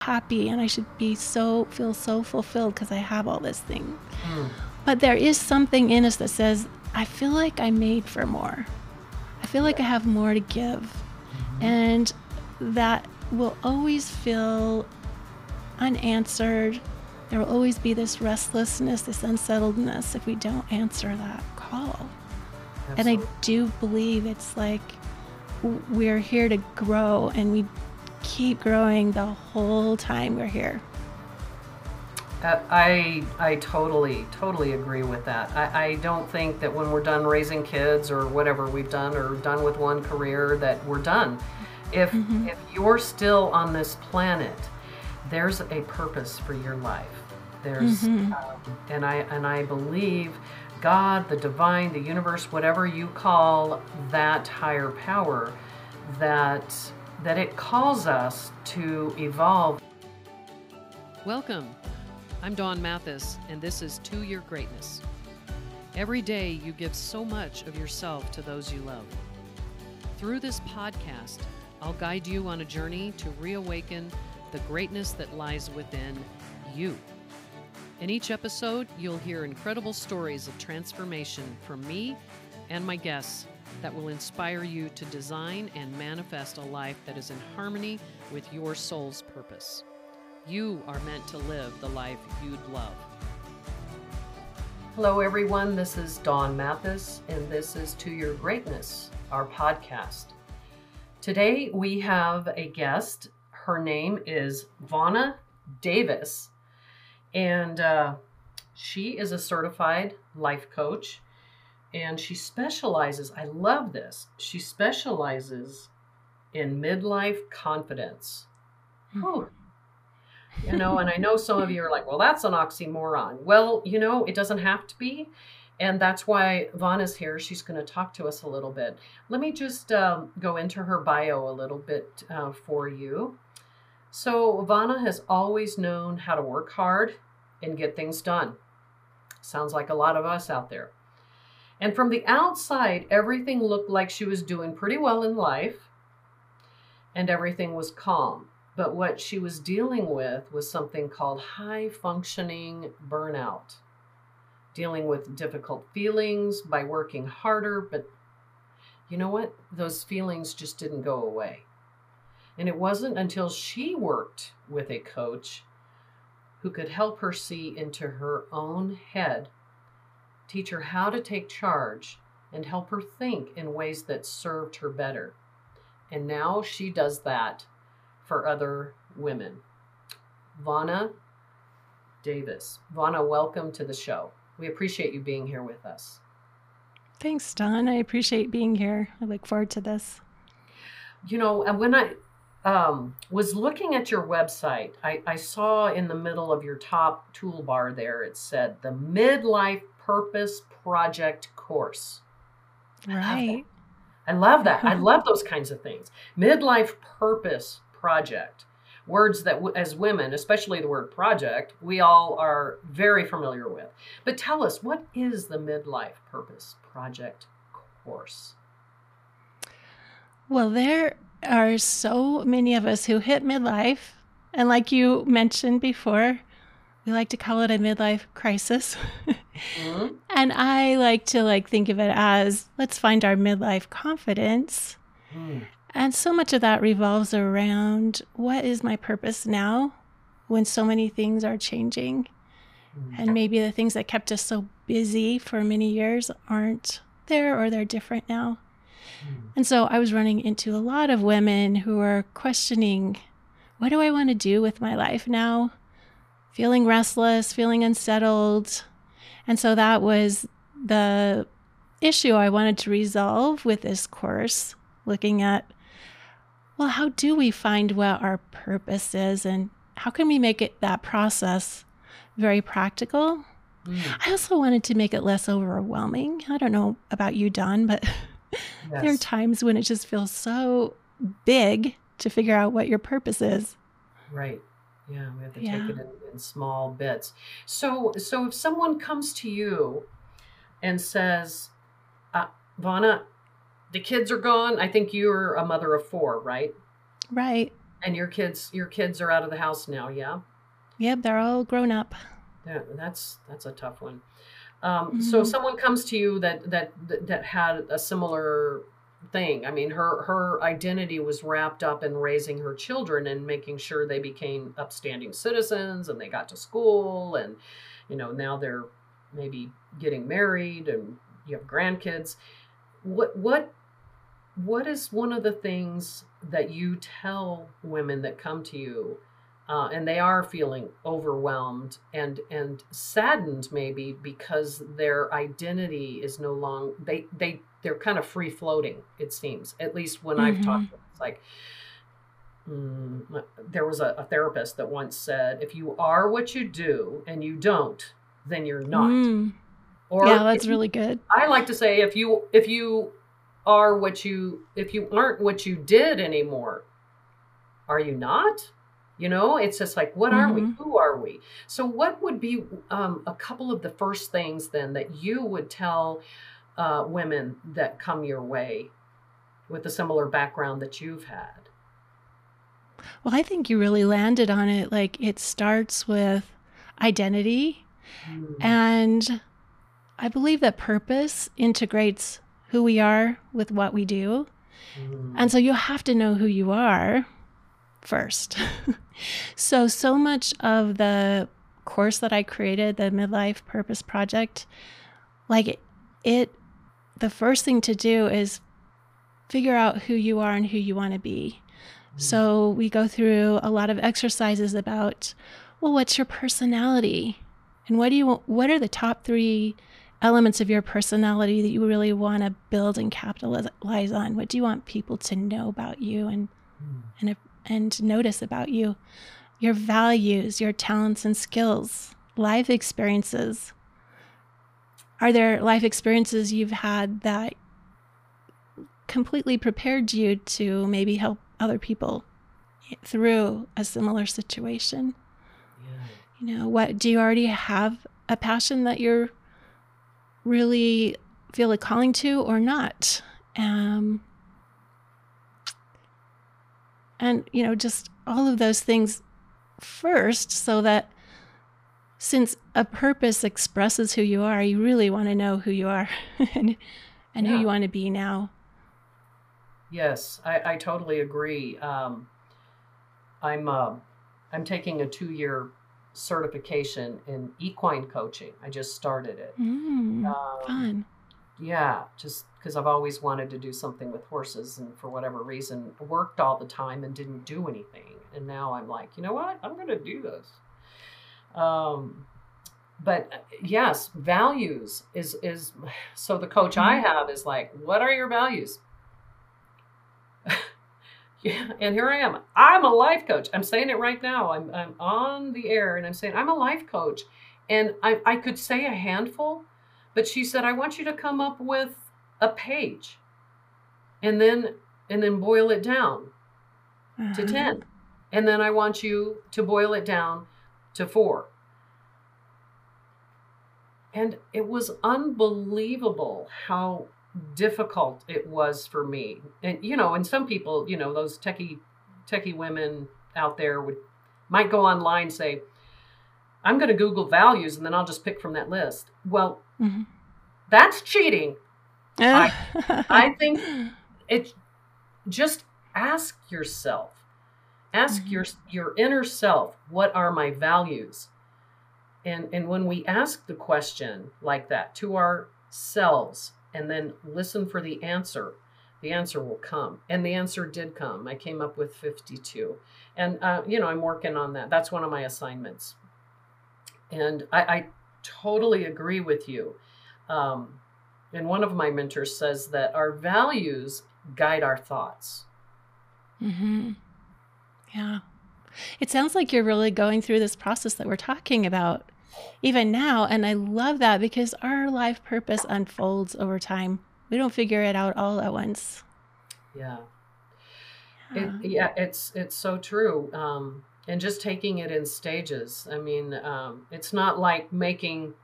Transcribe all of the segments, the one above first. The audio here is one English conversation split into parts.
happy and I should be so feel so fulfilled because I have all this thing. Mm. But there is something in us that says, I feel like I'm made for more. I feel like I have more to give. Mm-hmm. And that will always feel unanswered. There will always be this restlessness, this unsettledness if we don't answer that call. Absolutely. And I do believe it's like we're here to grow and we keep growing the whole time we're here. Uh, I I totally totally agree with that. I, I don't think that when we're done raising kids or whatever we've done or done with one career that we're done. If mm-hmm. if you're still on this planet, there's a purpose for your life. There's mm-hmm. um, and I and I believe God, the divine, the universe, whatever you call that higher power, that that it calls us to evolve. Welcome. I'm Dawn Mathis, and this is To Your Greatness. Every day, you give so much of yourself to those you love. Through this podcast, I'll guide you on a journey to reawaken the greatness that lies within you. In each episode, you'll hear incredible stories of transformation from me and my guests that will inspire you to design and manifest a life that is in harmony with your soul's purpose. You are meant to live the life you'd love. Hello, everyone. This is Dawn Mathis, and this is To Your Greatness, our podcast. Today we have a guest. Her name is Vonna Davis, and uh, she is a certified life coach and she specializes, I love this, she specializes in midlife confidence. Oh, you know, and I know some of you are like, well, that's an oxymoron. Well, you know, it doesn't have to be. And that's why Vaughn is here. She's going to talk to us a little bit. Let me just um, go into her bio a little bit uh, for you. So, Vonna has always known how to work hard and get things done. Sounds like a lot of us out there. And from the outside, everything looked like she was doing pretty well in life and everything was calm. But what she was dealing with was something called high functioning burnout, dealing with difficult feelings by working harder. But you know what? Those feelings just didn't go away. And it wasn't until she worked with a coach who could help her see into her own head teach her how to take charge, and help her think in ways that served her better. And now she does that for other women. Vonna Davis. Vonna, welcome to the show. We appreciate you being here with us. Thanks, Dawn. I appreciate being here. I look forward to this. You know, and when I um, was looking at your website, I, I saw in the middle of your top toolbar there, it said the midlife purpose project course. Right. I love that. I love those kinds of things. Midlife purpose project. Words that, as women, especially the word project, we all are very familiar with. But tell us, what is the Midlife Purpose Project course? Well, there are so many of us who hit midlife. And like you mentioned before, we like to call it a midlife crisis. mm-hmm. And I like to like think of it as let's find our midlife confidence. Mm. And so much of that revolves around what is my purpose now when so many things are changing. Mm. And maybe the things that kept us so busy for many years aren't there or they're different now. Mm. And so I was running into a lot of women who are questioning what do I want to do with my life now? Feeling restless, feeling unsettled. And so that was the issue I wanted to resolve with this course, looking at, well, how do we find what our purpose is and how can we make it that process very practical? Mm. I also wanted to make it less overwhelming. I don't know about you, Dawn, but yes. there are times when it just feels so big to figure out what your purpose is. Right. Yeah, we have to yeah. take it in, in small bits. So, so if someone comes to you and says, uh, "Vonna, the kids are gone. I think you're a mother of four, right?" Right. And your kids, your kids are out of the house now, yeah. Yep, they're all grown up. Yeah, that's that's a tough one. Um, So, if Mhm. someone comes to you that that that had a similar thing. I mean, her her identity was wrapped up in raising her children and making sure they became upstanding citizens and they got to school and you know now they're maybe getting married and you have grandkids. What what what is one of the things that you tell women that come to you uh, and they are feeling overwhelmed and and saddened maybe because their identity is no longer they they they're kind of free floating it seems at least when i've talked to them, it's like mm, there was a, a therapist that once said if you are what you do and you don't then you're not Mm. or yeah, that's really good. I like to say if you if you are what you if you aren't what you did anymore, are you not? You know, it's just like what are we? Mhm. Who are we? So, what would be um, a couple of the first things then that you would tell uh, women that come your way with a similar background that you've had? Well, I think you really landed on it. Like it starts with identity, and I believe that purpose integrates who we are with what we do. Mm. And so you have to know who you are first. so, so much of the course that I created, the Midlife Purpose Project, like it, it the first thing to do is figure out who you are and who you want to be. So, we go through a lot of exercises about, well, what's your personality? And what do you what are the top 3 elements of your personality that you really want to build and capitalize on? What do you want people to know about you and Mm. and and notice about you? Your values, your talents and skills, life experiences. Are there life experiences you've had that completely prepared you to maybe help other people through a similar situation? Yeah. You know, what do you already have a passion that you're really feel a calling to or not? Um, and you know, just all of those things first, so that since a purpose expresses who you are, you really want to know who you are and and who you want to be now. Yes, I, I totally agree. Um, I'm uh, I'm taking a two year certification in equine coaching. I just started it. Mm, Um, fun. Yeah, just because I've always wanted to do something with horses, and for whatever reason, worked all the time and didn't do anything. And now I'm like, you know what? I'm going to do this. Um, but uh, yes, values is is so the coach I have is like, what are your values? yeah, and here I am. I'm a life coach. I'm saying it right now. I'm I'm on the air and I'm saying I'm a life coach, and I I could say a handful, but she said I want you to come up with a page, and then and then boil it down to Uh-huh. 10 and then i want you to boil it down to 4 and it was unbelievable how difficult it was for me. And you know and some people you know those techie techie women out there would might go online and say i'm going to google values and then i'll just pick from that list. Well Mhm. that's cheating. I- I think it just ask yourself ask Mhm. your your inner self what are my values? And and when we ask the question like that to ourselves and then listen for the answer the answer will come. And the answer did come. I came up with 52 and uh, you know i'm working on that. That's one of my assignments. And i, I totally agree with you. Um, and one of my mentors says that our values guide our thoughts. hmm Yeah. It sounds like you're really going through this process that we're talking about even now. And I love that because our life purpose unfolds over time. We don't figure it out all at once. Yeah. Yeah. It, yeah, it's it's so true. Um, and just taking it in stages. I mean, um, it's not like making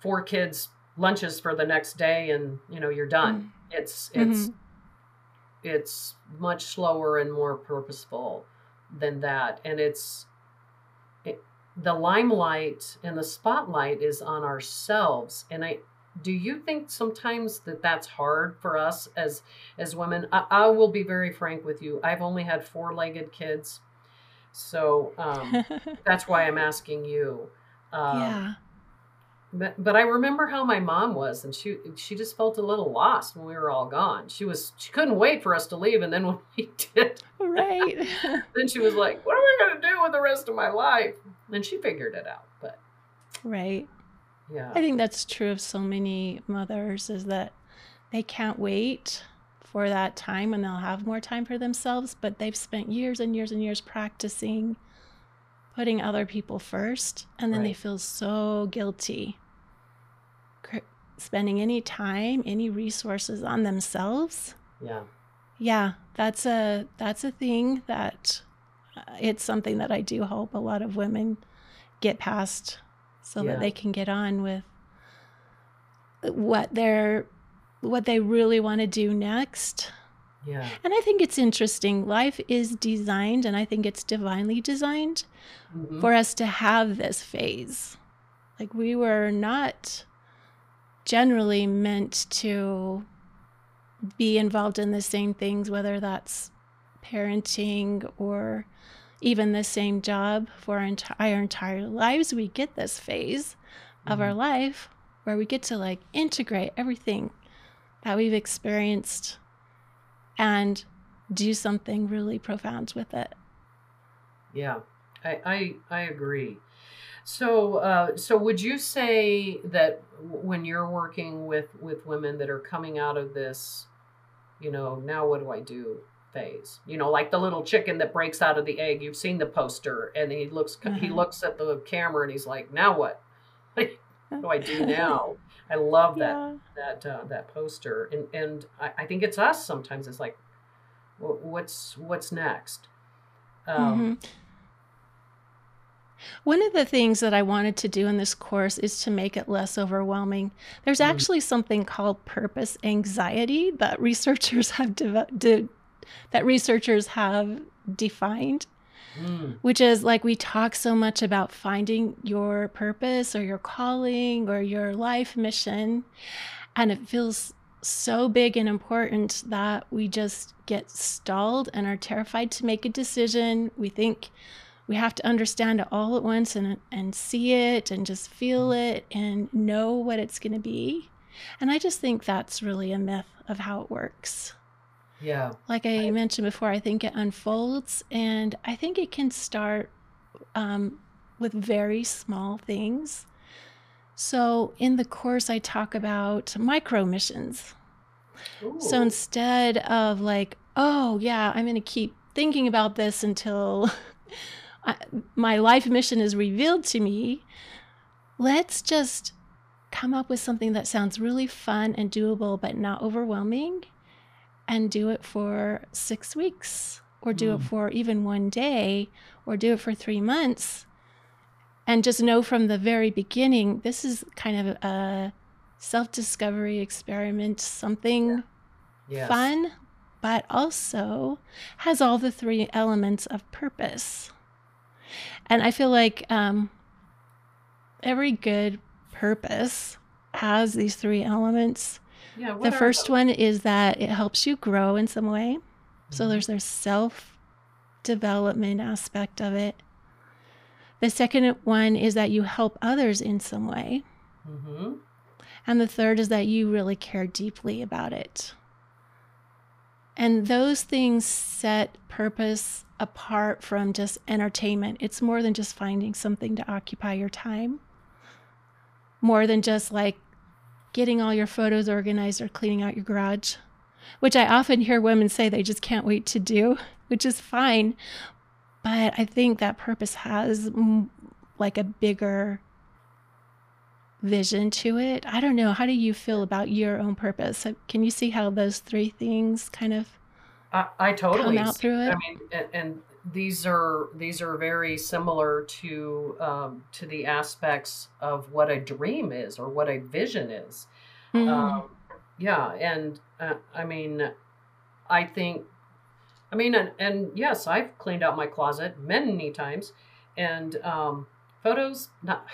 four kids lunches for the next day and you know you're done. It's it's Mhm. it's much slower and more purposeful. Than that. And it's it, the limelight and the spotlight is on ourselves. And I, do you think sometimes that that's hard for us as as women i, I will be very frank with you i've only had four-legged kids so um, that's why i'm asking you um, yeah. But, but i remember how my mom was and she she just felt a little lost when we were all gone. She was she couldn't wait for us to leave and then when we did oh, right. then she was like what am I going to do with the rest of my life? And she figured it out but right. Yeah. I think that's true of so many mothers is that they can't wait for that time and they'll have more time for themselves, but they've spent years and years and years practicing putting other people first and then they feel so guilty spending any time, any resources on themselves. yeah Yeah, that's a that's a thing that uh, it's something that I do hope a lot of women get past so Yeah. that they can get on with what they're what they really want to do next. Yeah And I think it's interesting. Life is designed and I think it's divinely designed Mhm. for us to have this phase. Like we were not generally meant to be involved in the same things, whether that's parenting or even the same job for our entire entire lives. We get this phase of our life where we get to like integrate everything that we've experienced and do something really profound with it. Yeah, I I, I agree. So uh, so would you say that when you're working with with women that are coming out of this, you know, now what do I do phase? You know, like the little chicken that breaks out of the egg. You've seen the poster, and he looks he Uh-huh. looks at the camera and he's like, now what? what do I do now? I love that Yeah. that uh, that poster, and and I, I think it's us sometimes. It's like, what's what's next? Um, Mhm. One of the things that I wanted to do in this course is to make it less overwhelming. There's Mm. actually something called purpose anxiety that researchers have deve- de- that researchers have defined, mm, which is like we talk so much about finding your purpose or your calling or your life mission, and it feels so big and important that we just get stalled and are terrified to make a decision. We think we have to understand it all at once and and see it and just feel it and know what it's going to be. And I just think that's really a myth of how it works. Yeah. Like I mentioned before, I think it unfolds and I think it can start um, with very small things. So in the course, I talk about micro missions. So instead of like, oh, yeah, I'm going to keep thinking about this until I, my life mission is revealed to me, let's just come up with something that sounds really fun and doable, but not overwhelming, and do it for six weeks, or do it Mm. for even one day, or do it for three months. And just know from the very beginning, this is kind of a self discovery experiment, something yes. fun, but also has all the three elements of purpose. And I feel like um, every good purpose has these three elements. Yeah, The first those? one is that it helps you grow in some way. So Mhm. there's their self development aspect of it. The second one is that you help others in some way. Mhm. And the third is that you really care deeply about it. And those things set purpose apart from just entertainment. It's more than just finding something to occupy your time, more than just like getting all your photos organized or cleaning out your garage, which I often hear women say they just can't wait to do, which is fine. But I think that purpose has like a bigger vision to it. I don't know. How do you feel about your own purpose? Uh, Can you see how those three things kind of I, I totally come out through it? I mean, and, and these are these are very similar to um, to the aspects of what a dream is or what a vision is. Mhm. Um, yeah, and uh, I mean, I think I mean, and, and yes, I've cleaned out my closet many times, and um, photos not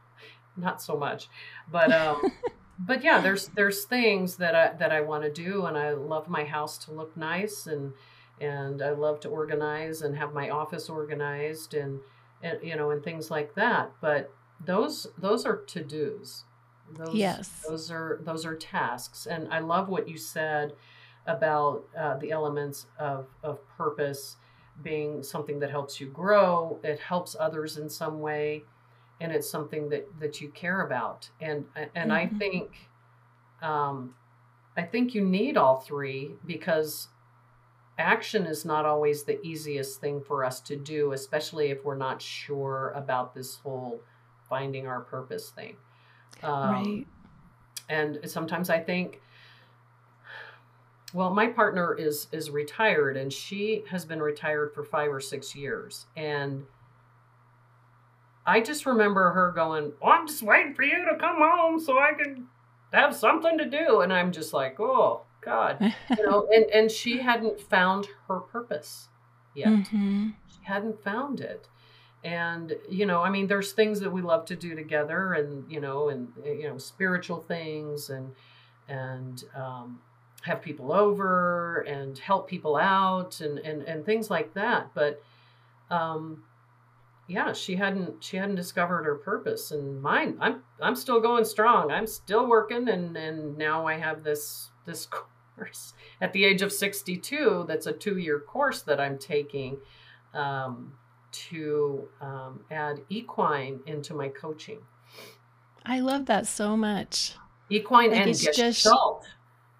not so much, but um, but yeah, there's there's things that I that I want to do, and I love my house to look nice, and and I love to organize and have my office organized, and and you know, and things like that. But those those are to dos. Those, yes, those are those are tasks, and I love what you said about uh, the elements of of purpose being something that helps you grow. It helps others in some way and it's something that that you care about and and mm-hmm. i think um i think you need all three because action is not always the easiest thing for us to do especially if we're not sure about this whole finding our purpose thing. Um, right. and sometimes i think well my partner is is retired and she has been retired for five or six years. And I just remember her going, well, I'm just waiting for you to come home so I can have something to do. And I'm just like, oh, God. you know, and, and she hadn't found her purpose yet. Mm-hmm. She hadn't found it. And, you know, I mean, there's things that we love to do together and, you know, and, you know, spiritual things and, and, um, have people over and help people out and, and, and things like that. But, um, yeah, she hadn't she hadn't discovered her purpose and mine I'm I'm still going strong. I'm still working and and now I have this this course at the age of 62 that's a 2-year course that I'm taking um, to um, add equine into my coaching. I love that so much. Equine like and Gestalt. Just,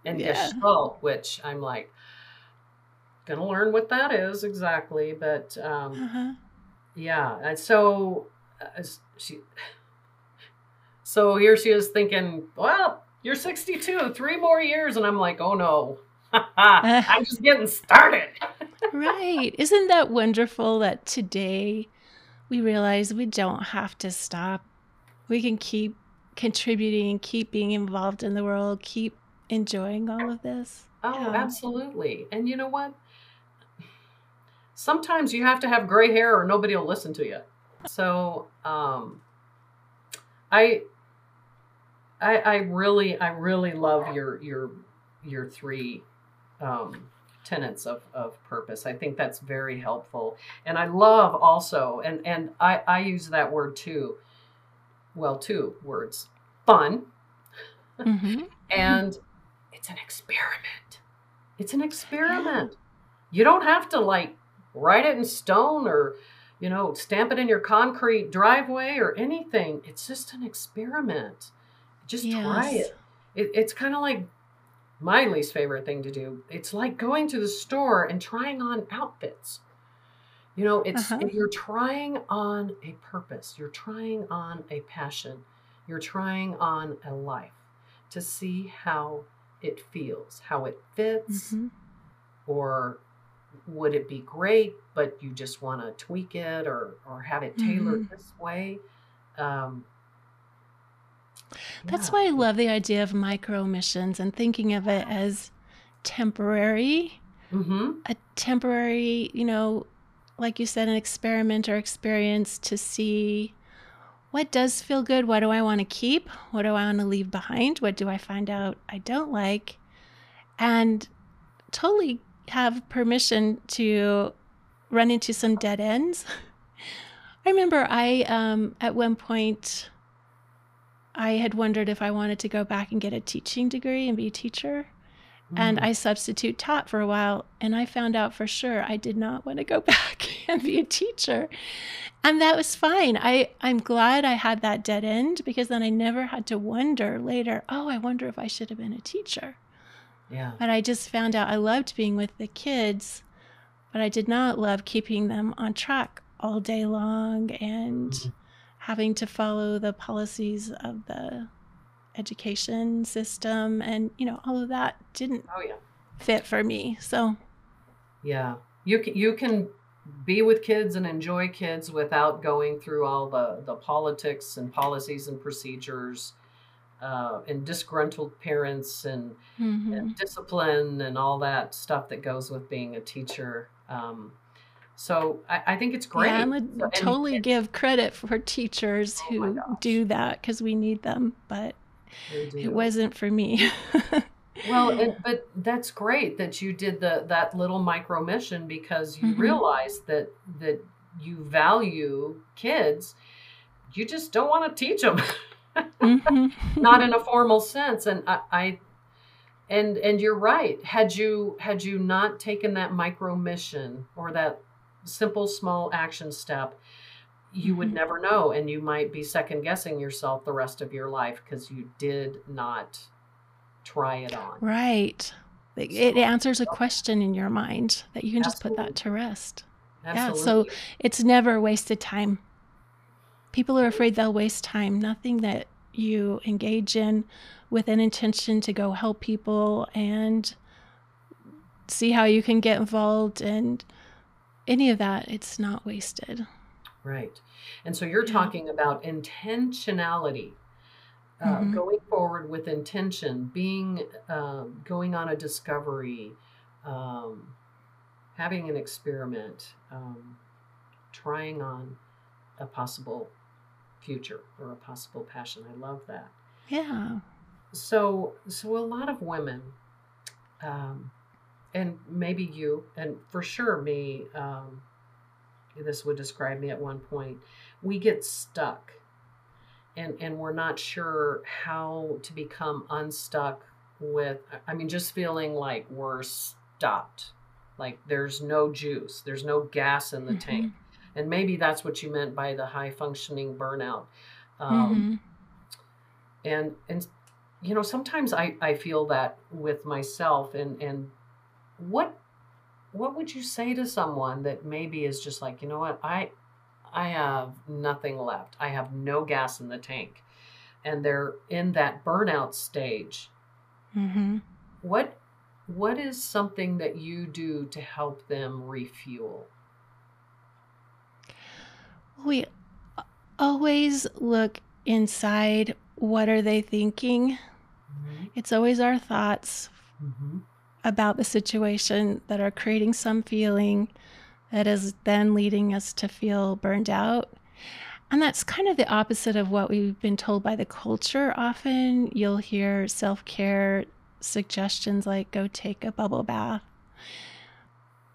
and yeah. Gestalt, which I'm like gonna learn what that is exactly, but um, uh-huh yeah. And so uh, she, so here she is thinking, well, you're 62, three more years. And I'm like, oh no, I'm just getting started. right. Isn't that wonderful that today we realize we don't have to stop? We can keep contributing, keep being involved in the world, keep enjoying all of this. Oh, yeah. absolutely. And you know what? sometimes you have to have gray hair or nobody will listen to you. So um, I, I, I really, I really love your your your three um, tenets of, of purpose. I think that's very helpful, and I love also, and and I I use that word too. Well, two words: fun, mm-hmm. and it's an experiment. It's an experiment. You don't have to like write it in stone or you know stamp it in your concrete driveway or anything it's just an experiment just yes. try it, it it's kind of like my least favorite thing to do it's like going to the store and trying on outfits you know it's uh-huh. you're trying on a purpose you're trying on a passion you're trying on a life to see how it feels how it fits mm-hmm. or would it be great, but you just want to tweak it or or have it tailored mm-hmm. this way? Um, That's yeah. why I love the idea of micro missions and thinking of it as temporary, mm-hmm. a temporary, you know, like you said, an experiment or experience to see what does feel good. What do I want to keep? What do I want to leave behind? What do I find out I don't like? And totally have permission to run into some dead ends. I remember I, um, at one point, I had wondered if I wanted to go back and get a teaching degree and be a teacher. Mm. And I substitute taught for a while, and I found out for sure I did not want to go back and be a teacher. And that was fine. I, I'm glad I had that dead end because then I never had to wonder later, oh, I wonder if I should have been a teacher. Yeah. But I just found out I loved being with the kids, but I did not love keeping them on track all day long and mm-hmm. Having to follow the policies of the education system and you know all of that didn't oh, yeah. fit for me. So yeah. You can you can be with kids and enjoy kids without going through all the the politics and policies and procedures uh, and disgruntled parents and, Mhm. and discipline and all that stuff that goes with being a teacher. Um, so I, I think it's great. Yeah, I So- and- totally and give credit for teachers Oh who do that because we need them, but it wasn't for me. Well, and, but that's great that you did the that little micro mission because you Mhm. realized that that you value kids. You just don't want to teach them, Mhm. not in a formal sense. And I, I, and and you're right. Had you had you not taken that micro mission or that simple small action step, you would Mhm. never know, and you might be second guessing yourself the rest of your life because you did not try it on. Right. It, it answers a question in your mind that you can just put that to rest. Absolutely. Yeah, so it's never wasted time. People are afraid they'll waste time. Nothing that you engage in with an intention to go help people and see how you can get involved and any of that, it's not wasted. Right. And so you're Yeah. talking about intentionality, uh, Mhm. going forward with intention, being, um, going on a discovery, um, having an experiment, um, trying on a possible future or a possible passion. I love that. Yeah. So, so a lot of women, um, and maybe you, and for sure me, um, this would describe me at one point. We get stuck, and and we're not sure how to become unstuck. With, I mean, just feeling like we're stopped, like there's no juice, there's no gas in the Mm-hmm. tank, and maybe that's what you meant by the high functioning burnout. Um, Mhm. and and you know sometimes i i feel that with myself and and what what would you say to someone that maybe is just like you know what i i have nothing left i have no gas in the tank and they're in that burnout stage Mhm. what what is something that you do to help them refuel We always look inside. What are they thinking? It's always our thoughts mm-hmm. About the situation that are creating some feeling that is then leading us to feel burned out. And that's kind of the opposite of what we've been told by the culture. Often you'll hear self care suggestions like go take a bubble bath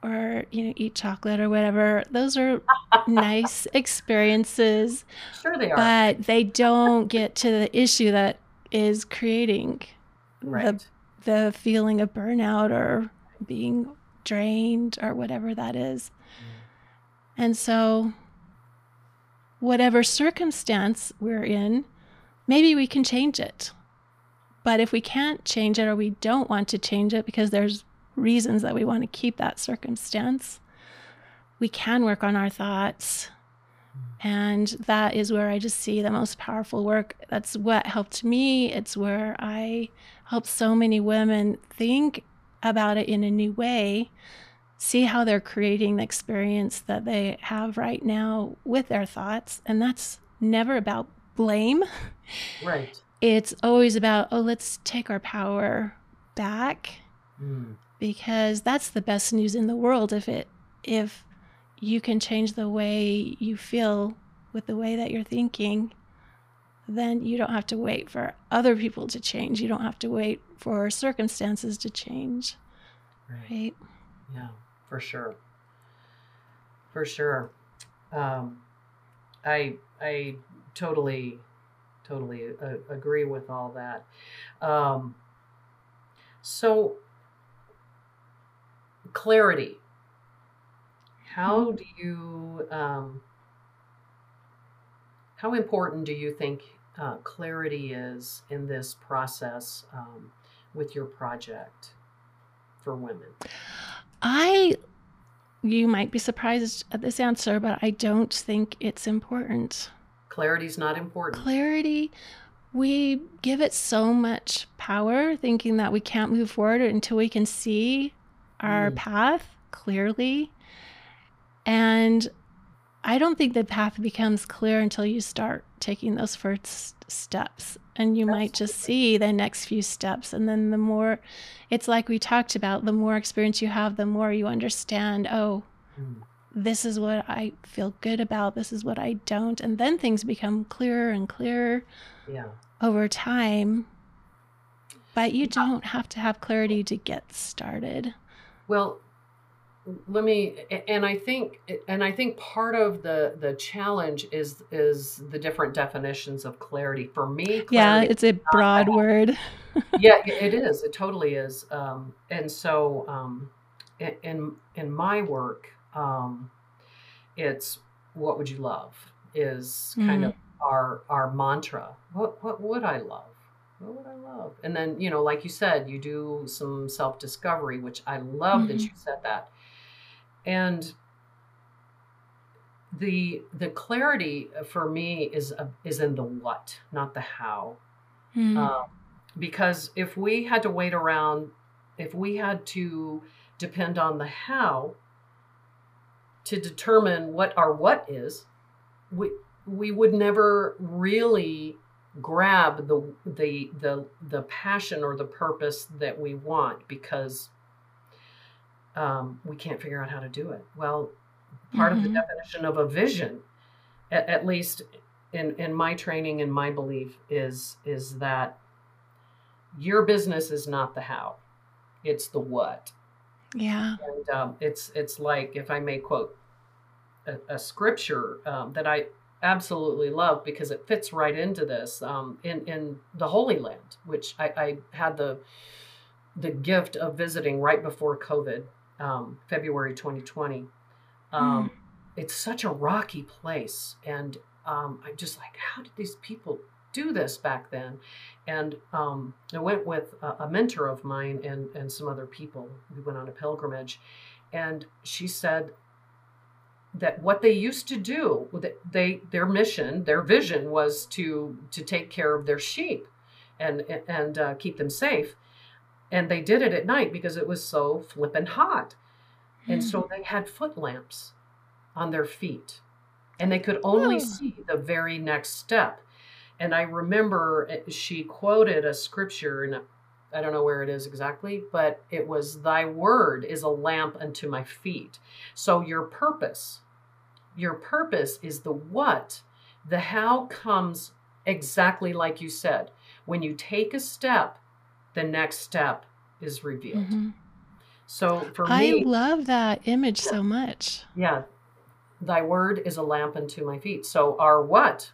or, you know, eat chocolate or whatever. Those are nice experiences, sure they are but they don't get to the issue that is creating right the feeling of burnout or being drained or whatever that is. And so, whatever circumstance we're in, maybe we can change it. But if we can't change it or we don't want to change it because there's reasons that we want to keep that circumstance, we can work on our thoughts. And that is where I just see the most powerful work. That's what helped me. It's where I help so many women think about it in a new way, see how they're creating the experience that they have right now with their thoughts. And that's never about blame. right It's always about, oh, let's take our power back Mm. because that's the best news in the world if it if you can change the way you feel with the way that you're thinking then you don't have to wait for other people to change you don't have to wait for circumstances to change right right Yeah, for sure. For sure. Um, I I totally totally uh, agree with all that. Um, so clarity. How do you um, how important do you think uh, clarity is in this process um, with your project for women? i you might be surprised at this answer but i don't think it's important Clarity's not important. clarity we give it so much power thinking that we can't move forward until we can see our Mm. path clearly and i don't think the path becomes clear until you start taking those first steps. And you might just see the next few steps. And then the more it's like we talked about the more experience you have the more you understand oh mm. this is what i feel good about this is what i don't. And then things become clearer and clearer yeah. over time. But you don't have to have clarity to get started. Well let me and i think and i think part of the the challenge is is the different definitions of clarity. For me clarity yeah it's a broad word. Yeah it is. It totally is. Um, and so um, in in my work um, it's what would you love is kind mm. of our our mantra. What what would i love? What would I love? And then, you know, like you said, you do some self discovery, which I love mm-hmm. that you said that and the the clarity for me is uh, is in the what, not the how. Mm-hmm. Um, because if we had to wait around, if we had to depend on the how to determine what our what is, we we would never really grab the the the the passion or the purpose that we want because um, we can't figure out how to do it. Well, part mm-hmm. of the mm-hmm. definition of a vision, at, at, least in, in my training and my belief, is is that your business is not the how, it's the what. Yeah. And um, it's it's like if I may quote a, a scripture um, that I absolutely love because it fits right into this um, in in the Holy Land, which I, I had the the gift of visiting right before COVID um, February 2020. Um, mm. It's such a rocky place. And um, I'm just like, how did these people do this back then? And um, I went with a, a, mentor of mine and, and some other people. We went on a pilgrimage. And she said that what they used to do, that they their mission, their vision was to to take care of their sheep and and uh, keep them safe and they did it at night because it was so flippin' hot. And mm. so hmm. they had foot lamps on their feet and they could only oh. see the very next step. And I remember eh, she quoted a scripture, and I don't know where it is exactly, but it was, Thy word is a lamp unto my feet. So your purpose, your purpose is the what. The how comes exactly like you said. When you take a step, the next step is revealed. Mm-hmm. So for me, I love that image so much. Yeah. Thy word is a lamp unto my feet. So our what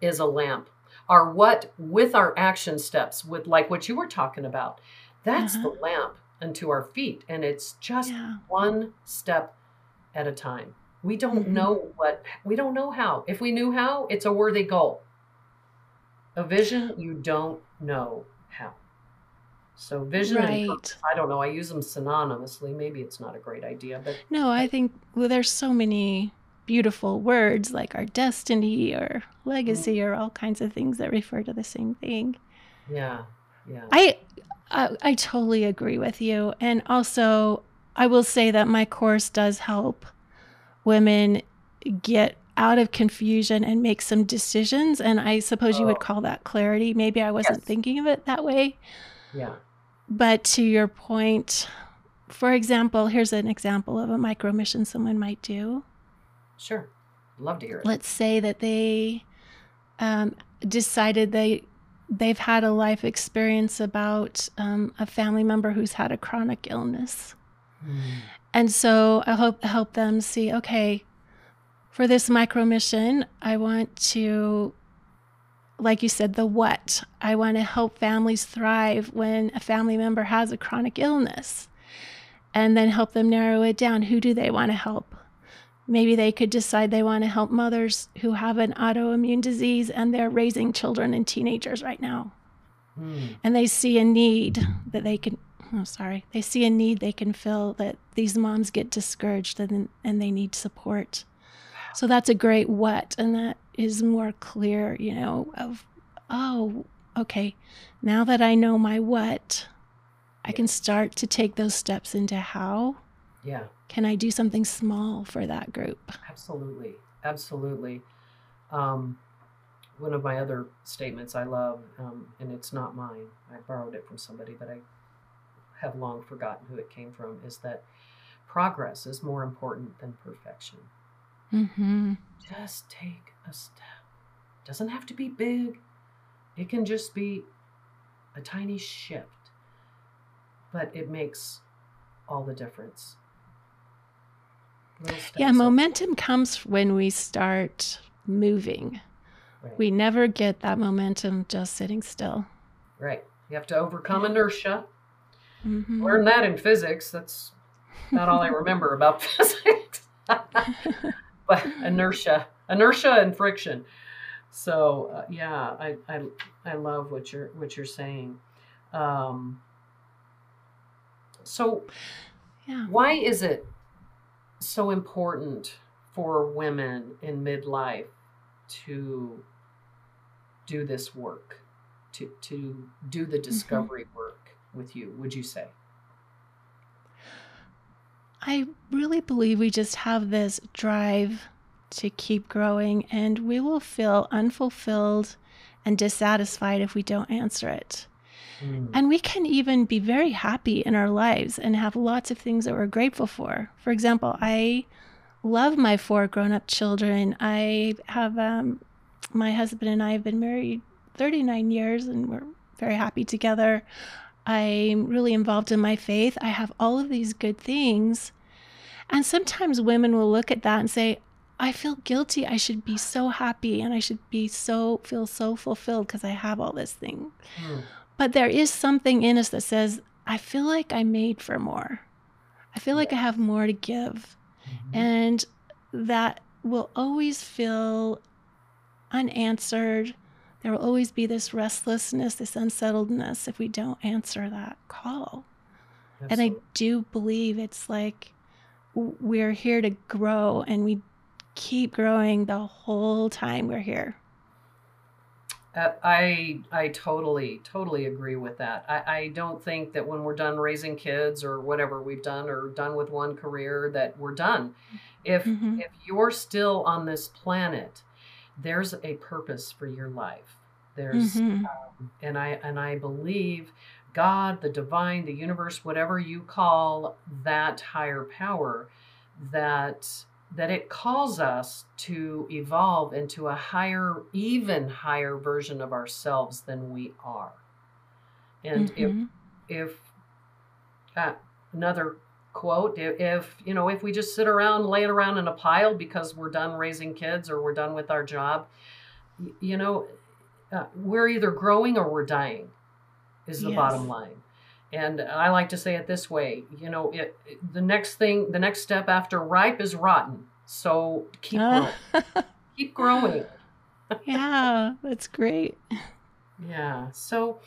is a lamp. Our what with our action steps, with like what you were talking about, that's uh-huh. the lamp unto our feet. And it's just yeah. one step at a time. We don't mm-hmm. know what, we don't know how. If we knew how, it's a worthy goal. A vision, you don't know how. So vision right. Purpose, I don't know. I use them synonymously. Maybe it's not a great idea, but no, I think well, there's so many beautiful words like our destiny or legacy mm-hmm. or all kinds of things that refer to the same thing. Yeah, yeah. I, I I totally agree with you, and also I will say that my course does help women get out of confusion and make some decisions. And I suppose oh. you would oh. call that clarity. Maybe I wasn't yes. thinking of it that way. Yeah. But to your point, for example, here's an example of a micro mission someone might do. Sure. Love to hear it. Let's say that they um, decided they they've had a life experience about um, a family member who's had a chronic illness. Mm. And so I hope help them see, okay, for this micro mission, I want to, like you said, the what. I want to help families thrive when a family member has a chronic illness and then help them narrow it down. Who do they want to help? Maybe they could decide they want to help mothers who have an autoimmune disease and they're raising children and teenagers right now. Mm. And they see a need that they can oh sorry they see a need they can fill that these moms get discouraged and and they need support so that's a great what, and that is more clear, you know, of, oh, okay, now that I know my what, I can start to take those steps into how. Yeah. Can I do something small for that group? Absolutely. Absolutely. Um, one of my other statements I love, um, and it's not mine. I borrowed it from somebody, but I have long forgotten who it came from. Is that progress is more important than perfection. Mm-hmm. Just take a step. Doesn't have to be big. It can just be a tiny shift, but it makes all the difference. Yeah, momentum comes when we start moving. Right. We never get that momentum just sitting still. right. You have to overcome inertia. Mhm. Learned that in physics. That's not all I remember about physics. but inertia, inertia and friction. So uh, yeah, I, I I love what you're what you're saying. Um, so Yeah. why is it so important for women in midlife to do this work, to to do the discovery work with you? Would you say? I really believe we just have this drive to keep growing, and we will feel unfulfilled and dissatisfied if we don't answer it. Mm. And we can even be very happy in our lives and have lots of things that we're grateful for. For example, I love my four grown up children. I have, um, my husband and I have been married 39 years and we're very happy together. I'm really involved in my faith. I have all of these good things. And sometimes women will look at that and say, I feel guilty. I should be so happy and I should be so, feel so fulfilled because I have all this thing. Mm. But there is something in us that says, I feel like I'm made for more. I feel like I have more to give. Mhm. And that will always feel unanswered. There will always be this restlessness, this unsettledness if we don't answer that call. And I do believe it's like we're here to grow and we keep growing the whole time we're here. Uh, I I totally totally agree with that. I, I don't think that when we're done raising kids or whatever we've done or done with one career that we're done. If Mhm. if you're still on this planet, there's a purpose for your life. There's Mhm. um, and I and I believe God, the divine, the universe, whatever you call that higher power, that that it calls us to evolve into a higher, even higher version of ourselves than we are. And Mhm. if if uh, another quote if, if you know if we just sit around laying around in a pile because we're done raising kids or we're done with our job you know uh, we're either growing or we're dying is the Yes. bottom line and i like to say it this way you know it, it- the next thing the next step after ripe is rotten so keep growing keep growing yeah, that's great. Yeah. So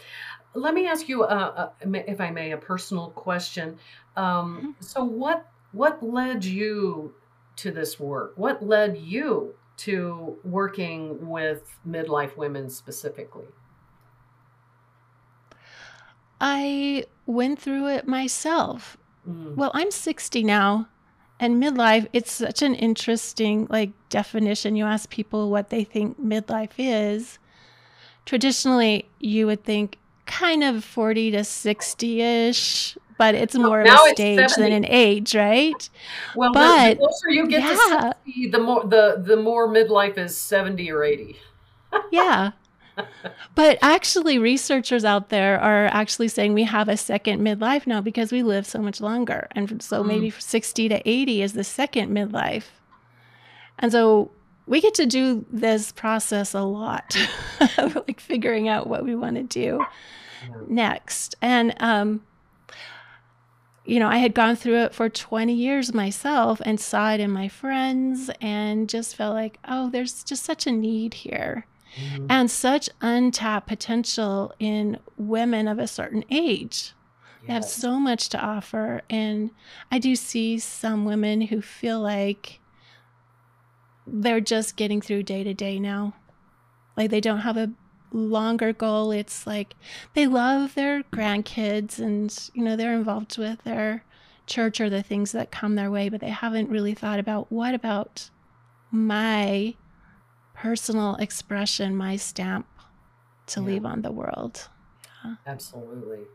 let me ask you, uh, uh, if I may, a personal question. Um, so what what led you to this work? What led you to working with midlife women specifically? I went through it myself. Mm, Well, I'm 60 now, and midlife, it's such an interesting like definition. You ask people what they think midlife is. Traditionally, you would think kind of 40 to 60-ish, but it's Well, more of a stage than an age, right? Well, the- but- the, closer you get yeah. to sixty, the more the the more midlife is seventy or eighty. Yeah. But actually, researchers out there are actually saying we have a second midlife now because we live so much longer. And so Mm. maybe 60 to 80 is the second midlife. And so we get to do this process a lot, like figuring out what we want to do next. And, um, you know, I had gone through it for 20 years myself and saw it in my friends and just felt like, oh, there's just such a need here Mhm. and such untapped potential in women of a certain age. They have so much to offer. And I do see some women who feel like they're just getting through day to day now. Like they don't have a longer goal. It's like they love their grandkids and, you know, they're involved with their church or the things that come their way, but they haven't really thought about what about my personal expression, my stamp to Yeah. leave on the world. Absolutely.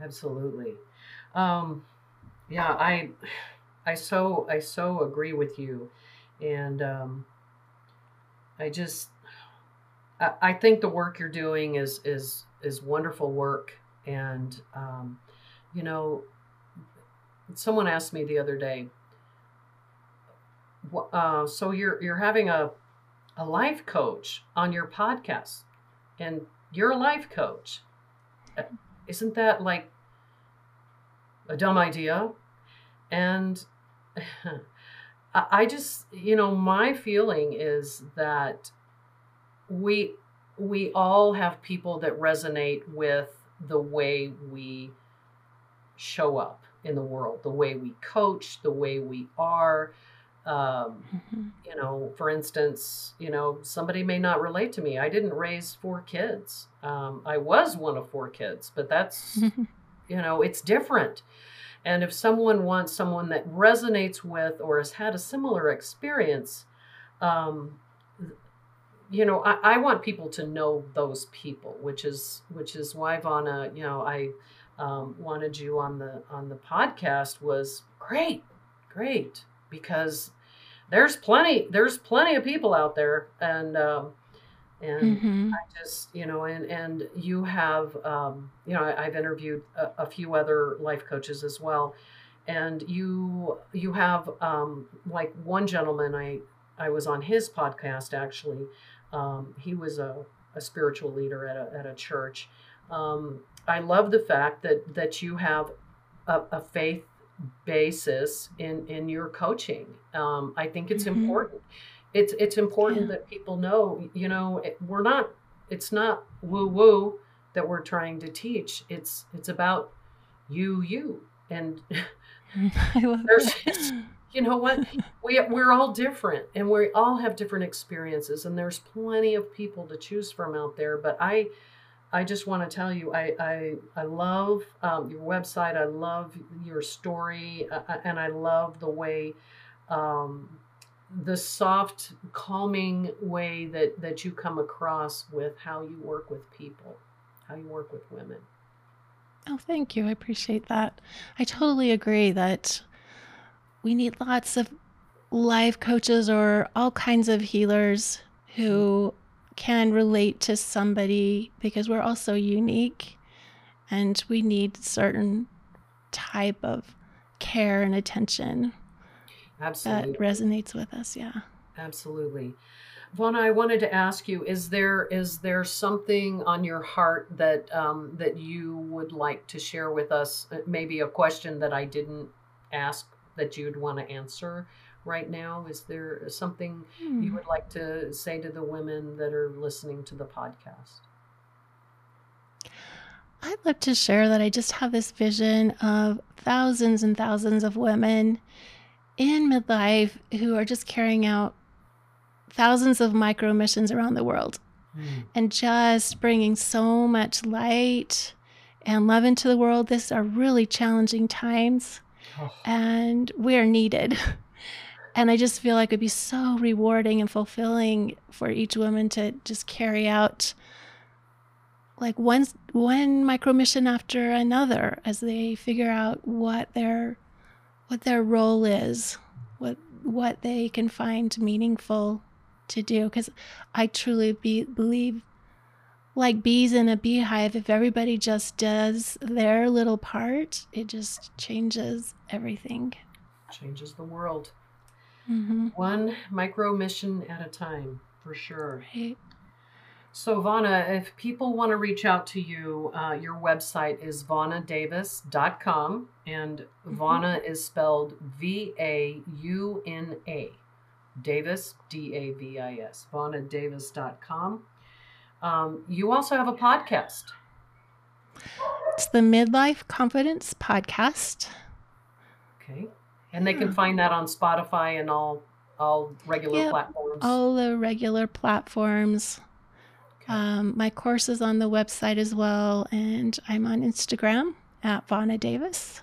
Absolutely. Um, yeah, I, I so, I so agree with you. And, um, I just, I, I think the work you're doing is, is, is wonderful work. And, um, you know, someone asked me the other day, uh, so you're, you're having a, a life coach on your podcast and you're a life coach isn't that like a dumb idea? And I just, you know, my feeling is that we we all have people that resonate with the way we show up in the world, the way we coach, the way we are. Um, Mhm. you know, for instance, you know, somebody may not relate to me. I didn't raise four kids. Um, I was one of four kids, but that's, you know, it's different. And if someone wants someone that resonates with or has had a similar experience, um, you know, I, I want people to know those people, which is which is why Vauna, you know, I um, wanted you on the on the podcast was great, great because there's plenty there's plenty of people out there and um, and Mhm. I just you know and and you have um, you know I, I've interviewed a, a few other life coaches as well and you you have um, like one gentleman I I was on his podcast actually um, he was a, a spiritual leader at a, at a church um, I love the fact that that you have a, a faith basis in in your coaching. Um, I think it's Mhm. important. It's it's important Yeah. that people know you know it, we're not it's not woo woo that we're trying to teach. It's it's about you you. And I love There's- you know what? We we're all different and we all have different experiences and there's plenty of people to choose from out there but i i just want to tell you i i, I love um, your website i love your story uh, uh, and i love the way um, the soft calming way that that you come across with how you work with people how you work with women Oh, thank you. I appreciate that. I totally agree that we need lots of life coaches or all kinds of healers who can relate to somebody because we're all so unique and we need certain type of care and attention absolutely that resonates with us. Yeah. Absolutely. Vauna, I wanted to ask you: Is there is there something on your heart that um, that you would like to share with us? Uh, Maybe a question that I didn't ask that you'd want to answer right now. Is there something Hmm. you would like to say to the women that are listening to the podcast? I'd love to share that I just have this vision of thousands and thousands of women in midlife who are just carrying out thousands of micro missions around the world and just bringing so much light and love into the world. These are really challenging times Oh, and we're needed. And I just feel like it'd be so rewarding and fulfilling for each woman to just carry out like one one micro mission after another as they figure out what their what their role is, what what they can find meaningful to do. Because I truly be, believe, like bees in a beehive, if everybody just does their little part, it just changes everything. changes the world hmm one micro mission at a time, for sure. Right. So, Vauna, if people want to reach out to you, uh, your website is vaunadavis.com, and Mhm. Vauna is spelled V A U N A. Davis, D A V I S. vaunadavis.com. Um, you also have a podcast. It's the Midlife Confidence Podcast. Okay. And they can find that on Spotify and all all regular Yep. platforms. All the regular platforms. Okay. Um, my course is on the website as well, and I'm on Instagram at Vauna Davis.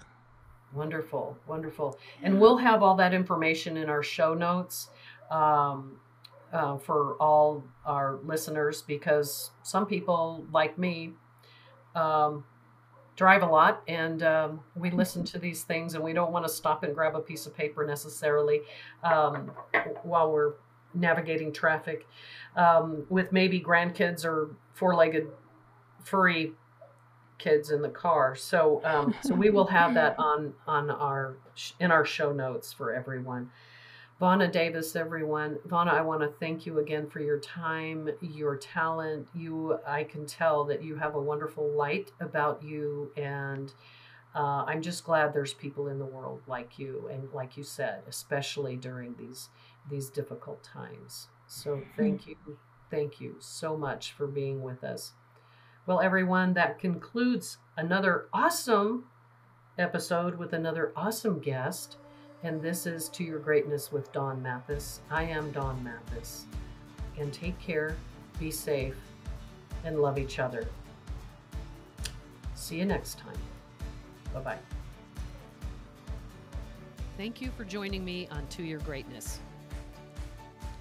Wonderful, wonderful. And we'll have all that information in our show notes. Um, uh, for all our listeners because some people, like me, um, drive a lot and um, we listen to these things and we don't want to stop and grab a piece of paper necessarily um, while we're navigating traffic. Um, with maybe grandkids or four-legged furry kids in the car. So um, so we will have that on on our in our show notes for everyone Vauna Davis, everyone. Vauna, I want to thank you again for your time, your talent. You, I can tell that you have a wonderful light about you, and uh, I'm just glad there's people in the world like you, and like you said, especially during these these difficult times. So thank you, thank you so much for being with us. Well, everyone, that concludes another awesome episode with another awesome guest and this is To Your Greatness with Dawn Mathis. I am Dawn Mathis. And take care, be safe, and love each other. See you next time. Bye bye. Thank you for joining me on To Your Greatness.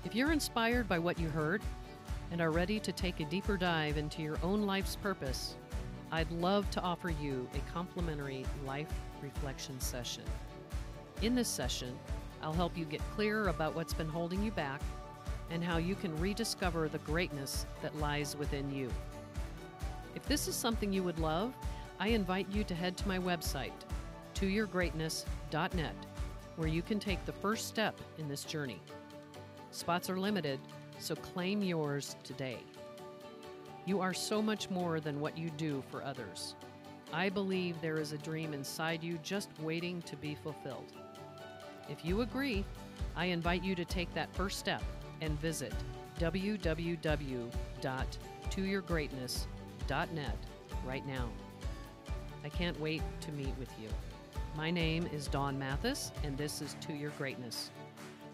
If you're inspired by what you heard and are ready to take a deeper dive into your own life's purpose, I'd love to offer you a complimentary life reflection session. In this session, I'll help you get clearer about what's been holding you back and how you can rediscover the greatness that lies within you. If this is something you would love, I invite you to head to my website, toyourgreatness.net, where you can take the first step in this journey. Spots are limited, so claim yours today. You are so much more than what you do for others. I believe there is a dream inside you just waiting to be fulfilled. If you agree, I invite you to take that first step and visit www.toyourgreatness.net right now. I can't wait to meet with you. My name is Dawn Mathis, and this is To Your Greatness.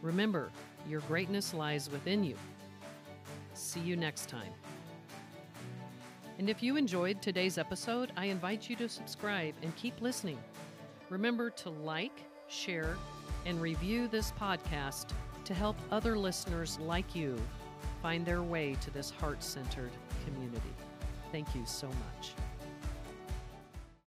Remember, your greatness lies within you. See you next time. And if you enjoyed today's episode, I invite you to subscribe and keep listening. Remember to like, share, and review this podcast to help other listeners like you find their way to this heart centered community. Thank you so much.